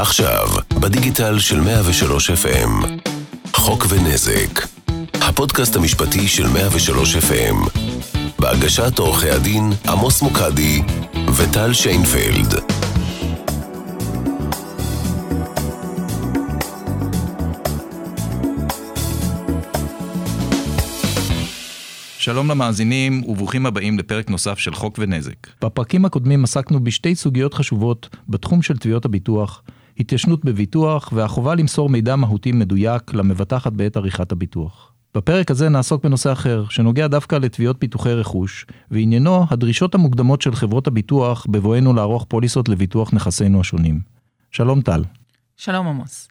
עכשיו, בדיגיטל של 103 FM. חוק ונזק. הפודקאסט המשפטי של 103 FM. בהגשת עורכי הדין עמוס מוקדי וטל שיינפלד. שלום למאזינים וברוכים הבאים לפרק נוסף של חוק ונזק. בפרקים הקודמים עסקנו בשתי סוגיות חשובות בתחום של תביעות הביטוח, התיישנות בביטוח והחובה למסור מידע מהותי מדויק למבטחת בעת עריכת הביטוח. בפרק הזה נעסוק בנושא אחר, שנוגע דווקא לתביעות ביטוחי רכוש, ועניינו הדרישות המוקדמות של חברות הביטוח בבואנו לערוך פוליסות לביטוח נכסינו השונים. שלום טל. שלום עמוס.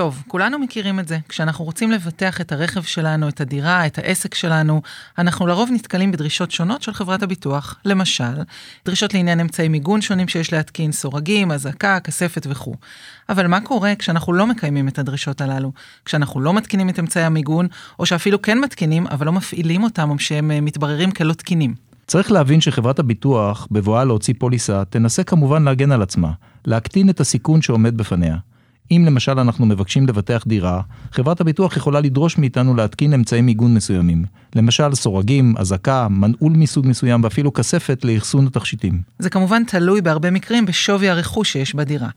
טוב, כולנו מכירים את זה. כשאנחנו רוצים לבטח את הרכב שלנו, את הדירה, את העסק שלנו, אנחנו לרוב נתקלים בדרישות שונות של חברת הביטוח. למשל, דרישות לעניין אמצעי מיגון שונים שיש להתקין, סורגים, אזעקה, כספת וכו'. אבל מה קורה כשאנחנו לא מקיימים את הדרישות הללו? כשאנחנו לא מתקינים את אמצעי המיגון, או שאפילו כן מתקינים, אבל לא מפעילים אותם, או שהם אה, מתבררים כלא תקינים. צריך להבין שחברת הביטוח, בבואה להוציא פוליסה, תנסה כמובן להגן על עצמה, להקטין את הסיכון שעומד בפניה. אם למשל אנחנו מבקשים לבטח דירה, חברת הביטוח יכולה לדרוש מאיתנו להתקין אמצעי מיגון מסוימים. למשל סורגים, אזעקה, מנעול מסוג מסוים ואפילו כספת לאחסון התכשיטים. זה כמובן תלוי בהרבה מקרים בשווי הרכוש שיש בדירה.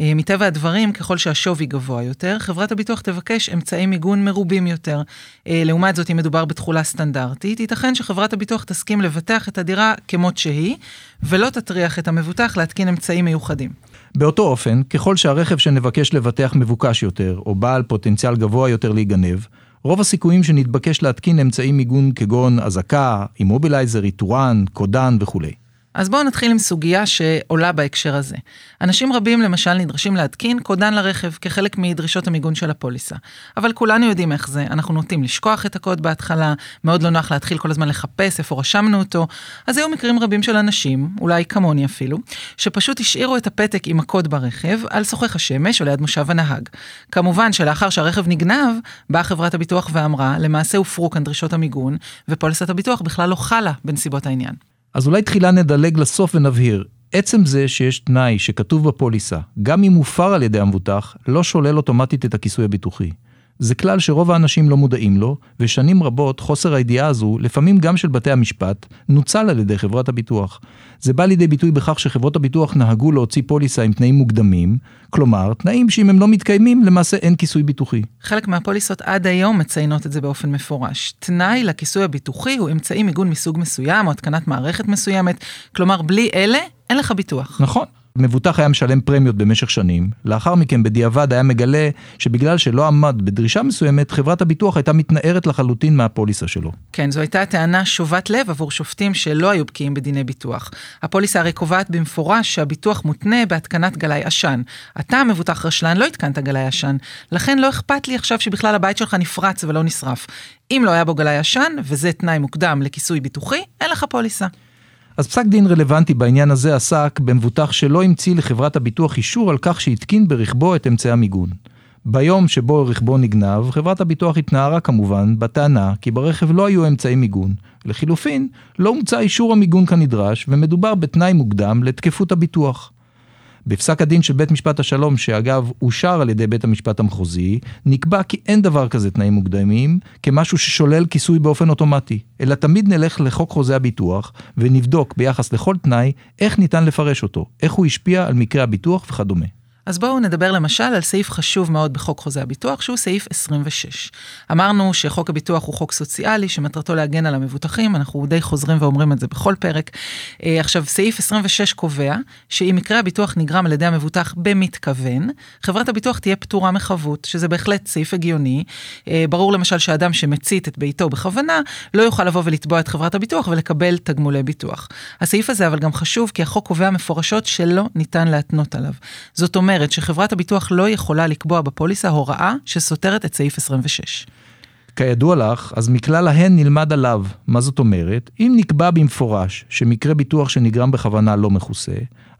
אה, מטבע הדברים, ככל שהשווי גבוה יותר, חברת הביטוח תבקש אמצעי מיגון מרובים יותר. אה, לעומת זאת, אם מדובר בתכולה סטנדרטית, ייתכן שחברת הביטוח תסכים לבטח את הדירה כמות שהיא, ולא תטריח את המבוטח להתקין אמצעים מיוחדים. באותו אופן, ככל שהרכב שנבקש לבטח מבוקש יותר, או בעל פוטנציאל גבוה יותר להיגנב, רוב הסיכויים שנתבקש להתקין אמצעי מיגון כגון אזעקה, אימובילייזר, איתורן, קודן וכולי. אז בואו נתחיל עם סוגיה שעולה בהקשר הזה. אנשים רבים למשל נדרשים להתקין קודן לרכב כחלק מדרישות המיגון של הפוליסה. אבל כולנו יודעים איך זה, אנחנו נוטים לשכוח את הקוד בהתחלה, מאוד לא נוח להתחיל כל הזמן לחפש איפה רשמנו אותו. אז היו מקרים רבים של אנשים, אולי כמוני אפילו, שפשוט השאירו את הפתק עם הקוד ברכב על שוחך השמש או ליד מושב הנהג. כמובן שלאחר שהרכב נגנב, באה חברת הביטוח ואמרה, למעשה הופרו כאן דרישות המיגון, ופוליסת הביטוח בכלל לא חלה בנסיבות העניין. אז אולי תחילה נדלג לסוף ונבהיר. עצם זה שיש תנאי שכתוב בפוליסה, גם אם הופר על ידי המבוטח, לא שולל אוטומטית את הכיסוי הביטוחי. זה כלל שרוב האנשים לא מודעים לו, ושנים רבות חוסר הידיעה הזו, לפעמים גם של בתי המשפט, נוצל על ידי חברת הביטוח. זה בא לידי ביטוי בכך שחברות הביטוח נהגו להוציא פוליסה עם תנאים מוקדמים, כלומר, תנאים שאם הם לא מתקיימים, למעשה אין כיסוי ביטוחי. חלק מהפוליסות עד היום מציינות את זה באופן מפורש. תנאי לכיסוי הביטוחי הוא אמצעי מיגון מסוג מסוים, או התקנת מערכת מסוימת, כלומר, בלי אלה, אין לך ביטוח. נכון. מבוטח היה משלם פרמיות במשך שנים, לאחר מכן בדיעבד היה מגלה שבגלל שלא עמד בדרישה מסוימת, חברת הביטוח הייתה מתנערת לחלוטין מהפוליסה שלו. כן, זו הייתה טענה שובת לב עבור שופטים שלא היו בקיאים בדיני ביטוח. הפוליסה הרי קובעת במפורש שהביטוח מותנה בהתקנת גלאי עשן. אתה, המבוטח רשלן, לא התקנת גלאי עשן, לכן לא אכפת לי עכשיו שבכלל הבית שלך נפרץ ולא נשרף. אם לא היה בו גלאי עשן, וזה תנאי מוקדם לכיסוי ביטוחי, אין לך פוליסה. אז פסק דין רלוונטי בעניין הזה עסק במבוטח שלא המציא לחברת הביטוח אישור על כך שהתקין ברכבו את אמצעי המיגון. ביום שבו רכבו נגנב, חברת הביטוח התנערה כמובן בטענה כי ברכב לא היו אמצעי מיגון. לחילופין, לא הומצא אישור המיגון כנדרש, ומדובר בתנאי מוקדם לתקפות הביטוח. בפסק הדין של בית משפט השלום, שאגב אושר על ידי בית המשפט המחוזי, נקבע כי אין דבר כזה תנאים מוקדמים, כמשהו ששולל כיסוי באופן אוטומטי, אלא תמיד נלך לחוק חוזה הביטוח, ונבדוק ביחס לכל תנאי איך ניתן לפרש אותו, איך הוא השפיע על מקרה הביטוח וכדומה. אז בואו נדבר למשל על סעיף חשוב מאוד בחוק חוזה הביטוח, שהוא סעיף 26. אמרנו שחוק הביטוח הוא חוק סוציאלי, שמטרתו להגן על המבוטחים, אנחנו די חוזרים ואומרים את זה בכל פרק. אה, עכשיו, סעיף 26 קובע שאם מקרה הביטוח נגרם על ידי המבוטח במתכוון, חברת הביטוח תהיה פטורה מחבות, שזה בהחלט סעיף הגיוני. אה, ברור למשל שאדם שמצית את ביתו בכוונה, לא יוכל לבוא ולתבוע את חברת הביטוח ולקבל תגמולי ביטוח. הסעיף הזה אבל גם חשוב, כי החוק קובע מפורשות שלא ניתן להתנות עליו. זאת אומרת, אומרת שחברת הביטוח לא יכולה לקבוע בפוליסה הוראה שסותרת את סעיף 26. כידוע לך, אז מכלל ההן נלמד עליו. מה זאת אומרת? אם נקבע במפורש שמקרה ביטוח שנגרם בכוונה לא מכוסה,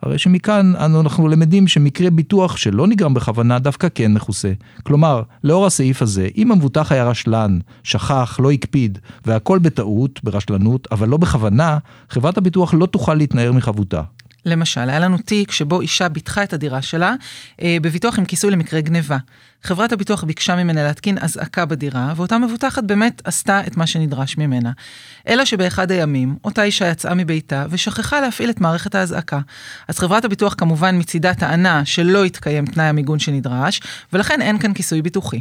הרי שמכאן אנחנו למדים שמקרה ביטוח שלא נגרם בכוונה דווקא כן מכוסה. כלומר, לאור הסעיף הזה, אם המבוטח היה רשלן, שכח, לא הקפיד, והכל בטעות, ברשלנות, אבל לא בכוונה, חברת הביטוח לא תוכל להתנער מחבותה. למשל, היה לנו תיק שבו אישה ביטחה את הדירה שלה אה, בביטוח עם כיסוי למקרה גניבה. חברת הביטוח ביקשה ממנה להתקין אזעקה בדירה, ואותה מבוטחת באמת עשתה את מה שנדרש ממנה. אלא שבאחד הימים, אותה אישה יצאה מביתה ושכחה להפעיל את מערכת האזעקה. אז חברת הביטוח כמובן מצידה טענה שלא התקיים תנאי המיגון שנדרש, ולכן אין כאן כיסוי ביטוחי.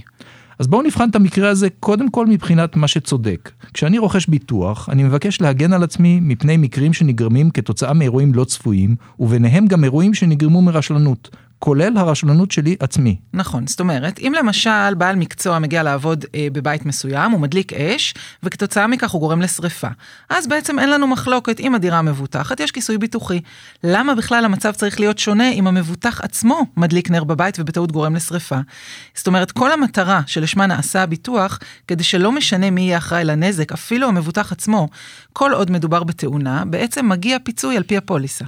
אז בואו נבחן את המקרה הזה קודם כל מבחינת מה שצודק. כשאני רוכש ביטוח, אני מבקש להגן על עצמי מפני מקרים שנגרמים כתוצאה מאירועים לא צפויים, וביניהם גם אירועים שנגרמו מרשלנות. כולל הרשלנות שלי עצמי. נכון, זאת אומרת, אם למשל בעל מקצוע מגיע לעבוד אה, בבית מסוים, הוא מדליק אש, וכתוצאה מכך הוא גורם לשריפה. אז בעצם אין לנו מחלוקת, אם הדירה מבוטחת, יש כיסוי ביטוחי. למה בכלל המצב צריך להיות שונה אם המבוטח עצמו מדליק נר בבית ובטעות גורם לשריפה? זאת אומרת, כל המטרה שלשמה נעשה הביטוח, כדי שלא משנה מי יהיה אחראי לנזק, אפילו המבוטח עצמו, כל עוד מדובר בתאונה, בעצם מגיע פיצוי על פי הפוליסה.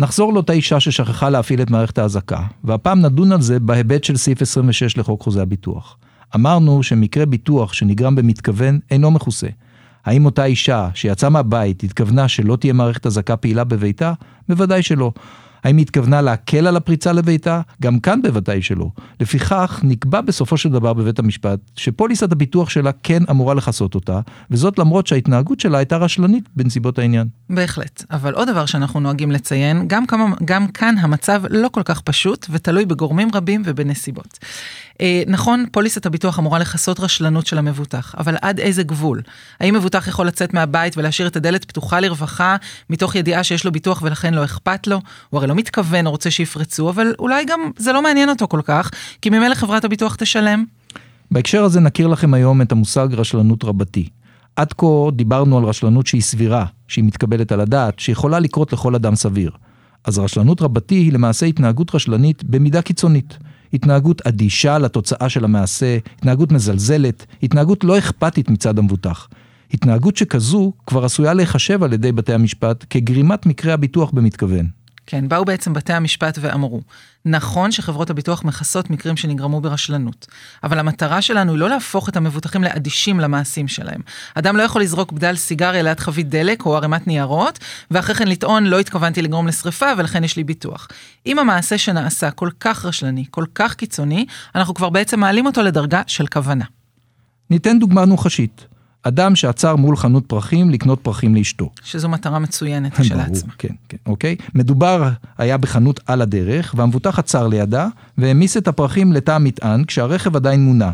נחזור לאותה אישה ששכחה להפעיל את מערכת האזעקה, והפעם נדון על זה בהיבט של סעיף 26 לחוק חוזה הביטוח. אמרנו שמקרה ביטוח שנגרם במתכוון אינו מכוסה. האם אותה אישה שיצאה מהבית התכוונה שלא תהיה מערכת אזעקה פעילה בביתה? בוודאי שלא. האם היא התכוונה להקל על הפריצה לביתה? גם כאן בוודאי שלא. לפיכך, נקבע בסופו של דבר בבית המשפט, שפוליסת הביטוח שלה כן אמורה לכסות אותה, וזאת למרות שההתנהגות שלה הייתה רשלנית בנסיבות העניין. בהחלט. אבל עוד דבר שאנחנו נוהגים לציין, גם, כמה, גם כאן המצב לא כל כך פשוט, ותלוי בגורמים רבים ובנסיבות. אה, נכון, פוליסת הביטוח אמורה לכסות רשלנות של המבוטח, אבל עד איזה גבול? האם מבוטח יכול לצאת מהבית ולהשאיר את הדלת פתוחה לרווחה, מתוך ידיעה שיש לו ביטוח ולכן לא אכפת לו? הוא הרי לא מתכוון או רוצה שיפרצו, אבל אולי גם זה לא מעניין אותו כל כך, כי ממילא חברת הביטוח תשלם. בהקשר הזה נכיר לכם היום את המושג רשלנות רבתי. עד כה דיברנו על רשלנות שהיא סבירה, שהיא מתקבלת על הדעת, שיכולה לקרות לכל אדם סביר. אז רשלנות רבתי היא למעשה התנהגות רשלנית במידה קיצונית. התנהגות אדישה לתוצאה של המעשה, התנהגות מזלזלת, התנהגות לא אכפתית מצד המבוטח. התנהגות שכזו כבר עשויה להיחשב על ידי בתי המשפט כגרימת מקרה הביטוח במתכוון. כן, באו בעצם בתי המשפט ואמרו, נכון שחברות הביטוח מכסות מקרים שנגרמו ברשלנות, אבל המטרה שלנו היא לא להפוך את המבוטחים לאדישים למעשים שלהם. אדם לא יכול לזרוק בדל סיגריה ליד חבית דלק או ערימת ניירות, ואחרי כן לטעון לא התכוונתי לגרום לשריפה ולכן יש לי ביטוח. אם המעשה שנעשה כל כך רשלני, כל כך קיצוני, אנחנו כבר בעצם מעלים אותו לדרגה של כוונה. ניתן דוגמה נוחשית. אדם שעצר מול חנות פרחים לקנות פרחים לאשתו. שזו מטרה מצוינת כשלעצמה. כן, כן, אוקיי. מדובר היה בחנות על הדרך, והמבוטח עצר לידה, והעמיס את הפרחים לתא המטען כשהרכב עדיין מונע.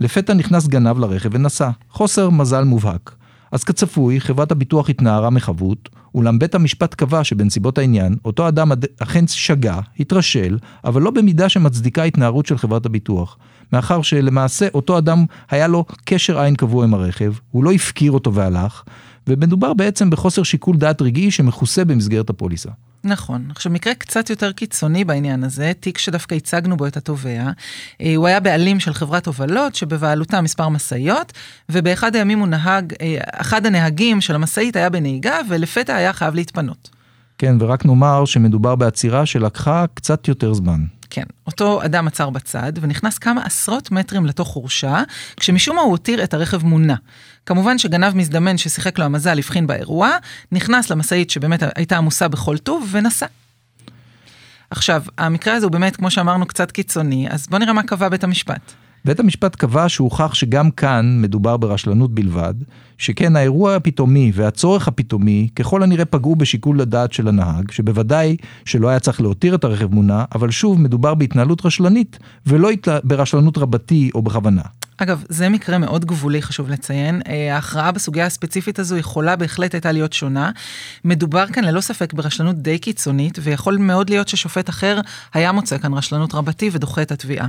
לפתע נכנס גנב לרכב ונסע. חוסר מזל מובהק. אז כצפוי, חברת הביטוח התנערה מחבות, אולם בית המשפט קבע שבנסיבות העניין, אותו אדם אכן שגה, התרשל, אבל לא במידה שמצדיקה התנערות של חברת הביטוח. מאחר שלמעשה אותו אדם היה לו קשר עין קבוע עם הרכב, הוא לא הפקיר אותו והלך, ומדובר בעצם בחוסר שיקול דעת רגעי שמכוסה במסגרת הפוליסה. נכון. עכשיו, מקרה קצת יותר קיצוני בעניין הזה, תיק שדווקא הצגנו בו את התובע, אה, הוא היה בעלים של חברת הובלות שבבעלותה מספר משאיות, ובאחד הימים הוא נהג, אה, אחד הנהגים של המשאית היה בנהיגה, ולפתע היה חייב להתפנות. כן, ורק נאמר שמדובר בעצירה שלקחה קצת יותר זמן. כן, אותו אדם עצר בצד ונכנס כמה עשרות מטרים לתוך חורשה, כשמשום מה הוא הותיר את הרכב מונע. כמובן שגנב מזדמן ששיחק לו המזל הבחין באירוע, נכנס למשאית שבאמת הייתה עמוסה בכל טוב ונסע. עכשיו, המקרה הזה הוא באמת, כמו שאמרנו, קצת קיצוני, אז בוא נראה מה קבע בית המשפט. בית המשפט קבע שהוכח שגם כאן מדובר ברשלנות בלבד, שכן האירוע הפתאומי והצורך הפתאומי ככל הנראה פגעו בשיקול הדעת של הנהג, שבוודאי שלא היה צריך להותיר את הרכב מונע, אבל שוב מדובר בהתנהלות רשלנית ולא ברשלנות רבתי או בכוונה. אגב, זה מקרה מאוד גבולי, חשוב לציין. אה, ההכרעה בסוגיה הספציפית הזו יכולה בהחלט הייתה להיות שונה. מדובר כאן ללא ספק ברשלנות די קיצונית, ויכול מאוד להיות ששופט אחר היה מוצא כאן רשלנות רבתי ודוחה את התביעה.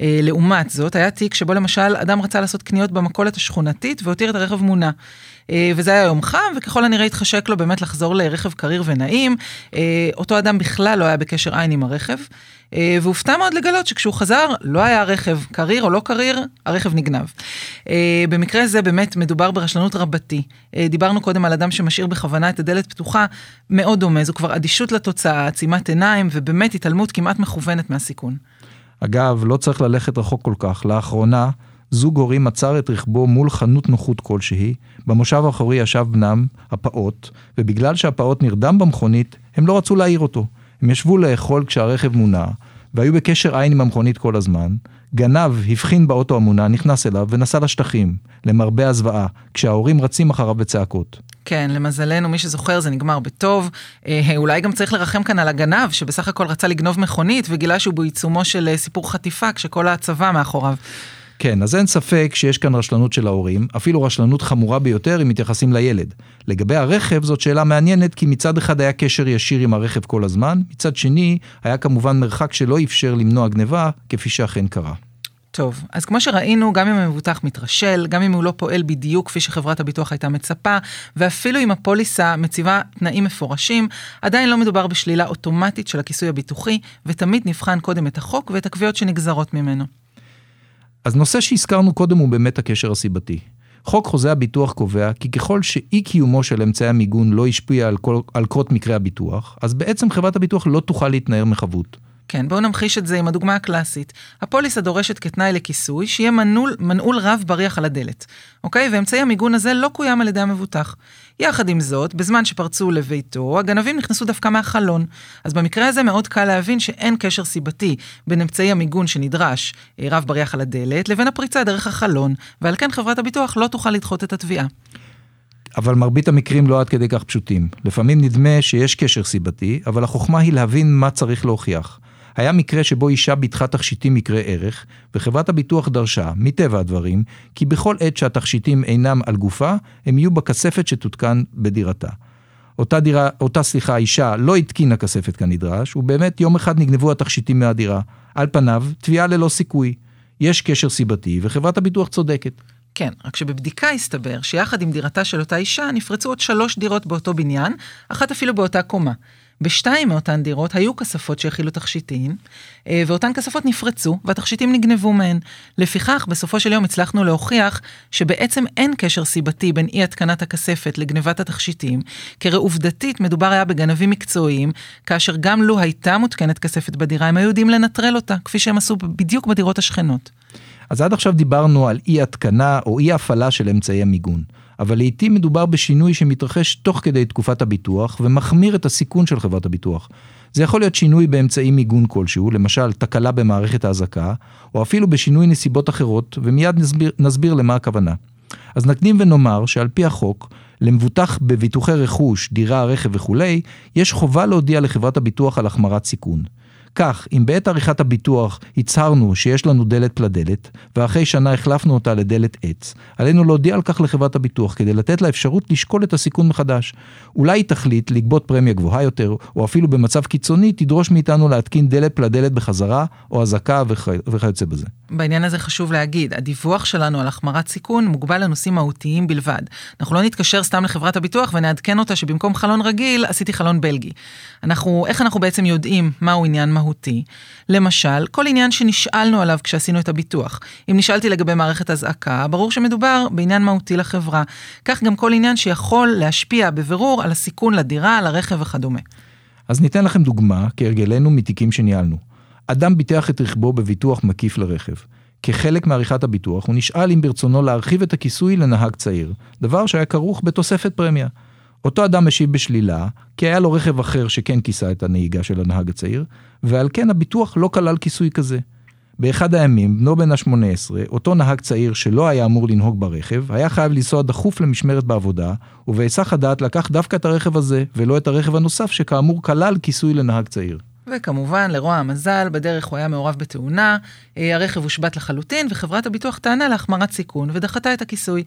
אה, לעומת זאת, היה תיק שבו למשל אדם רצה לעשות קניות במכולת השכונתית והותיר את הרכב מונע. אה, וזה היה יום חם, וככל הנראה התחשק לו באמת לחזור לרכב קריר ונעים. אותו אדם בכלל לא היה בקשר עין עם הרכב. אה, והופתע מאוד לגלות שכשהוא חזר, לא היה רכב קריר או לא קריר, הרכב נגנב. אה, במקרה זה באמת מדובר ברשלנות רבתי. אה, דיברנו קודם על אדם שמשאיר בכוונה את הדלת פתוחה, מאוד דומה, זו כבר אדישות לתוצאה, עצימת עיניים, ובאמת התעלמות כמעט מכוונת מהסיכון. אגב, לא צריך ללכת רחוק כל כך. לאחרונה, זוג הורים עצר את רכבו מול חנות נוחות כלשהי, במושב האחורי ישב בנם, הפעוט, ובגלל שהפעוט נרדם במכונית, הם לא רצו להעיר אותו. הם ישבו לאכול כשהרכב מונע, והיו בקשר עין עם המכונית כל הזמן. גנב הבחין באוטו המונע, נכנס אליו ונסע לשטחים, למרבה הזוועה, כשההורים רצים אחריו בצעקות. כן, למזלנו, מי שזוכר, זה נגמר בטוב. אה, אולי גם צריך לרחם כאן על הגנב, שבסך הכל רצה לגנוב מכונית, וגילה שהוא בעיצומו של אה, סיפור חטיפה, כשכל הצבא מאחוריו. כן, אז אין ספק שיש כאן רשלנות של ההורים, אפילו רשלנות חמורה ביותר אם מתייחסים לילד. לגבי הרכב זאת שאלה מעניינת, כי מצד אחד היה קשר ישיר עם הרכב כל הזמן, מצד שני, היה כמובן מרחק שלא אפשר למנוע גניבה, כפי שאכן קרה. טוב, אז כמו שראינו, גם אם המבוטח מתרשל, גם אם הוא לא פועל בדיוק כפי שחברת הביטוח הייתה מצפה, ואפילו אם הפוליסה מציבה תנאים מפורשים, עדיין לא מדובר בשלילה אוטומטית של הכיסוי הביטוחי, ותמיד נבחן קודם את החוק ואת הקביעות שנגזרות ממנו. אז נושא שהזכרנו קודם הוא באמת הקשר הסיבתי. חוק חוזה הביטוח קובע כי ככל שאי קיומו של אמצעי המיגון לא השפיע על, כל, על קרות מקרה הביטוח, אז בעצם חברת הביטוח לא תוכל להתנער מחבות. כן, בואו נמחיש את זה עם הדוגמה הקלאסית. הפוליסה דורשת כתנאי לכיסוי שיהיה מנעול, מנעול רב בריח על הדלת, אוקיי? ואמצעי המיגון הזה לא קוים על ידי המבוטח. יחד עם זאת, בזמן שפרצו לביתו, הגנבים נכנסו דווקא מהחלון. אז במקרה הזה מאוד קל להבין שאין קשר סיבתי בין אמצעי המיגון שנדרש, אה, רב בריח על הדלת, לבין הפריצה דרך החלון, ועל כן חברת הביטוח לא תוכל לדחות את התביעה. אבל מרבית המקרים לא עד כדי כך פשוטים. לפעמים נדמה שיש קשר סיבתי, אבל החוכמה היא להבין מה צריך להוכיח. היה מקרה שבו אישה ביטחה תכשיטים מקרה ערך, וחברת הביטוח דרשה, מטבע הדברים, כי בכל עת שהתכשיטים אינם על גופה, הם יהיו בכספת שתותקן בדירתה. אותה דירה, אותה סליחה, אישה לא התקינה כספת כנדרש, ובאמת יום אחד נגנבו התכשיטים מהדירה. על פניו, תביעה ללא סיכוי. יש קשר סיבתי, וחברת הביטוח צודקת. כן, רק שבבדיקה הסתבר שיחד עם דירתה של אותה אישה נפרצו עוד שלוש דירות באותו בניין, אחת אפילו באותה קומה. בשתיים מאותן דירות היו כספות שהכילו תכשיטים, אה, ואותן כספות נפרצו והתכשיטים נגנבו מהן. לפיכך, בסופו של יום הצלחנו להוכיח שבעצם אין קשר סיבתי בין אי התקנת הכספת לגנבת התכשיטים, כי הרי עובדתית מדובר היה בגנבים מקצועיים, כאשר גם לו הייתה מותקנת כספת בדירה, הם היו יודעים לנטרל אותה, כפי שהם עשו בדיוק בדירות השכנות. אז עד עכשיו דיברנו על אי התקנה או אי הפעלה של אמצעי המיגון. אבל לעיתים מדובר בשינוי שמתרחש תוך כדי תקופת הביטוח ומחמיר את הסיכון של חברת הביטוח. זה יכול להיות שינוי באמצעי מיגון כלשהו, למשל תקלה במערכת האזעקה, או אפילו בשינוי נסיבות אחרות, ומיד נסביר, נסביר למה הכוונה. אז נקדים ונאמר שעל פי החוק, למבוטח בביטוחי רכוש, דירה, רכב וכולי, יש חובה להודיע לחברת הביטוח על החמרת סיכון. כך, אם בעת עריכת הביטוח הצהרנו שיש לנו דלת פלדלת, ואחרי שנה החלפנו אותה לדלת עץ, עלינו להודיע על כך לחברת הביטוח כדי לתת לה אפשרות לשקול את הסיכון מחדש. אולי היא תחליט לגבות פרמיה גבוהה יותר, או אפילו במצב קיצוני תדרוש מאיתנו להתקין דלת פלדלת בחזרה, או אזעקה וכיוצא בזה. בעניין הזה חשוב להגיד, הדיווח שלנו על החמרת סיכון מוגבל לנושאים מהותיים בלבד. אנחנו לא נתקשר סתם לחברת הביטוח ונעדכן אותה שבמקום חלון רגיל עשיתי חלון בלגי. אנחנו, איך אנחנו בעצם יודעים מהו עניין מהותי? למשל, כל עניין שנשאלנו עליו כשעשינו את הביטוח. אם נשאלתי לגבי מערכת אזעקה, ברור שמדובר בעניין מהותי לחברה. כך גם כל עניין שיכול להשפיע בבירור על הסיכון לדירה, לרכב וכדומה. אז ניתן לכם דוגמה, כהרגלנו, מתיקים שניהלנו. אדם ביטח את רכבו בביטוח מקיף לרכב. כחלק מעריכת הביטוח, הוא נשאל אם ברצונו להרחיב את הכיסוי לנהג צעיר, דבר שהיה כרוך בתוספת פרמיה. אותו אדם משיב בשלילה, כי היה לו רכב אחר שכן כיסה את הנהיגה של הנהג הצעיר, ועל כן הביטוח לא כלל כיסוי כזה. באחד הימים, בנו בן ה-18, אותו נהג צעיר שלא היה אמור לנהוג ברכב, היה חייב לנסוע דחוף למשמרת בעבודה, ובהיסח הדעת לקח דווקא את הרכב הזה, ולא את הרכב הנוסף שכאמור כלל כיסוי לנהג צעיר. וכמובן, לרוע המזל, בדרך הוא היה מעורב בתאונה, אה, הרכב הושבת לחלוטין, וחברת הביטוח טענה להחמרת סיכון ודחתה את הכיסוי.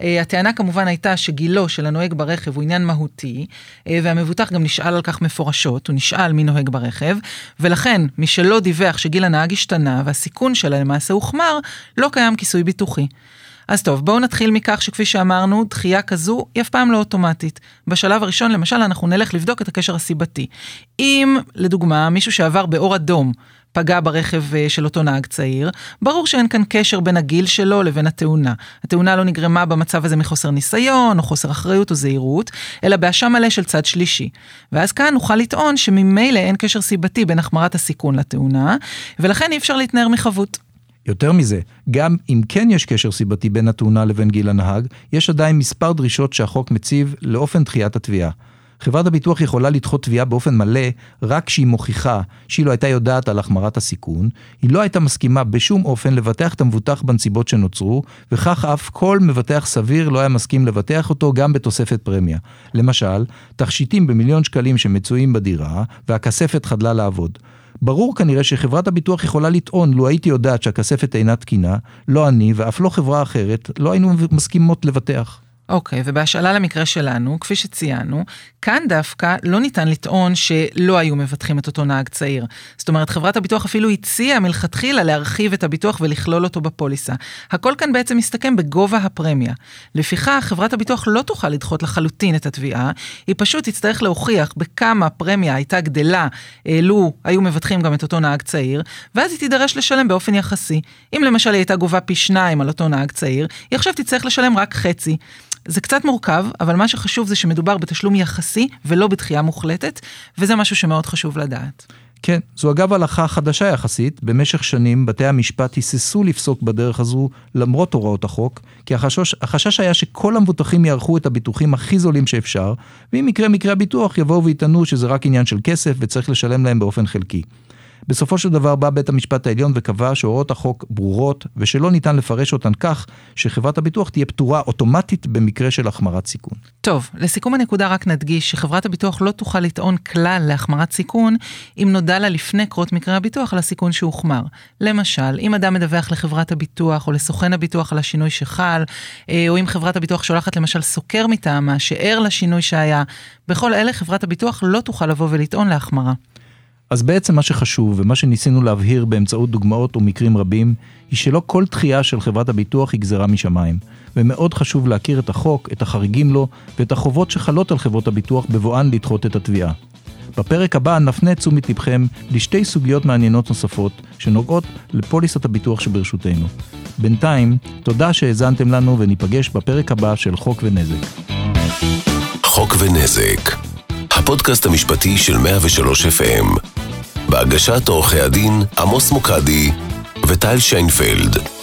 אה, הטענה כמובן הייתה שגילו של הנוהג ברכב הוא עניין מהותי, אה, והמבוטח גם נשאל על כך מפורשות, הוא נשאל מי נוהג ברכב, ולכן מי שלא דיווח שגיל הנהג השתנה והסיכון שלה למעשה הוחמר, לא קיים כיסוי ביטוחי. אז טוב, בואו נתחיל מכך שכפי שאמרנו, דחייה כזו היא אף פעם לא אוטומטית. בשלב הראשון, למשל, אנחנו נלך לבדוק את הקשר הסיבתי. אם, לדוגמה, מישהו שעבר באור אדום, פגע ברכב אה, של אותו נהג צעיר, ברור שאין כאן קשר בין הגיל שלו לבין התאונה. התאונה לא נגרמה במצב הזה מחוסר ניסיון, או חוסר אחריות או זהירות, אלא באשם מלא של צד שלישי. ואז כאן נוכל לטעון שממילא אין קשר סיבתי בין החמרת הסיכון לתאונה, ולכן אי אפשר להתנער מחבות. יותר מזה, גם אם כן יש קשר סיבתי בין התאונה לבין גיל הנהג, יש עדיין מספר דרישות שהחוק מציב לאופן דחיית התביעה. חברת הביטוח יכולה לדחות תביעה באופן מלא רק כשהיא מוכיחה שהיא לא הייתה יודעת על החמרת הסיכון, היא לא הייתה מסכימה בשום אופן לבטח את המבוטח בנסיבות שנוצרו, וכך אף כל מבטח סביר לא היה מסכים לבטח אותו גם בתוספת פרמיה. למשל, תכשיטים במיליון שקלים שמצויים בדירה, והכספת חדלה לעבוד. ברור כנראה שחברת הביטוח יכולה לטעון, לו הייתי יודעת שהכספת אינה תקינה, לא אני ואף לא חברה אחרת, לא היינו מסכימות לבטח. אוקיי, okay, ובהשאלה למקרה שלנו, כפי שציינו, כאן דווקא לא ניתן לטעון שלא היו מבטחים את אותו נהג צעיר. זאת אומרת, חברת הביטוח אפילו הציעה מלכתחילה להרחיב את הביטוח ולכלול אותו בפוליסה. הכל כאן בעצם מסתכם בגובה הפרמיה. לפיכך, חברת הביטוח לא תוכל לדחות לחלוטין את התביעה, היא פשוט תצטרך להוכיח בכמה הפרמיה הייתה גדלה, לו היו מבטחים גם את אותו נהג צעיר, ואז היא תידרש לשלם באופן יחסי. אם למשל היא הייתה גובה פי שניים על אותו נהג צעיר, היא עכשיו תצטרך לשלם רק חצי. זה קצת מורכב, אבל מה שחשוב זה שמדובר בתשלום יחסי ולא בדחייה מוחלטת, וזה משהו שמאוד חשוב לדעת. כן, זו אגב הלכה חדשה יחסית, במשך שנים בתי המשפט היססו לפסוק בדרך הזו למרות הוראות החוק, כי החשש, החשש היה שכל המבוטחים יערכו את הביטוחים הכי זולים שאפשר, ואם יקרה מקרה הביטוח יבואו ויטענו שזה רק עניין של כסף וצריך לשלם להם באופן חלקי. בסופו של דבר בא בית המשפט העליון וקבע שהוראות החוק ברורות ושלא ניתן לפרש אותן כך שחברת הביטוח תהיה פטורה אוטומטית במקרה של החמרת סיכון. טוב, לסיכום הנקודה רק נדגיש שחברת הביטוח לא תוכל לטעון כלל להחמרת סיכון אם נודע לה לפני קרות מקרה הביטוח על הסיכון שהוחמר. למשל, אם אדם מדווח לחברת הביטוח או לסוכן הביטוח על השינוי שחל, אה, או אם חברת הביטוח שולחת למשל סוקר מטעמה שער לשינוי שהיה, בכל אלה חברת הביטוח לא תוכל לבוא ולטעון להחמרה. אז בעצם מה שחשוב ומה שניסינו להבהיר באמצעות דוגמאות ומקרים רבים, היא שלא כל דחייה של חברת הביטוח היא גזירה משמיים. ומאוד חשוב להכיר את החוק, את החריגים לו ואת החובות שחלות על חברות הביטוח בבואן לדחות את התביעה. בפרק הבא נפנה את תשומת לבכם לשתי סוגיות מעניינות נוספות שנוגעות לפוליסת הביטוח שברשותנו. בינתיים, תודה שהאזנתם לנו וניפגש בפרק הבא של חוק ונזק. חוק ונזק הפודקאסט המשפטי של 103 FM בהגשת עורכי הדין עמוס מוקדי וטל שיינפלד.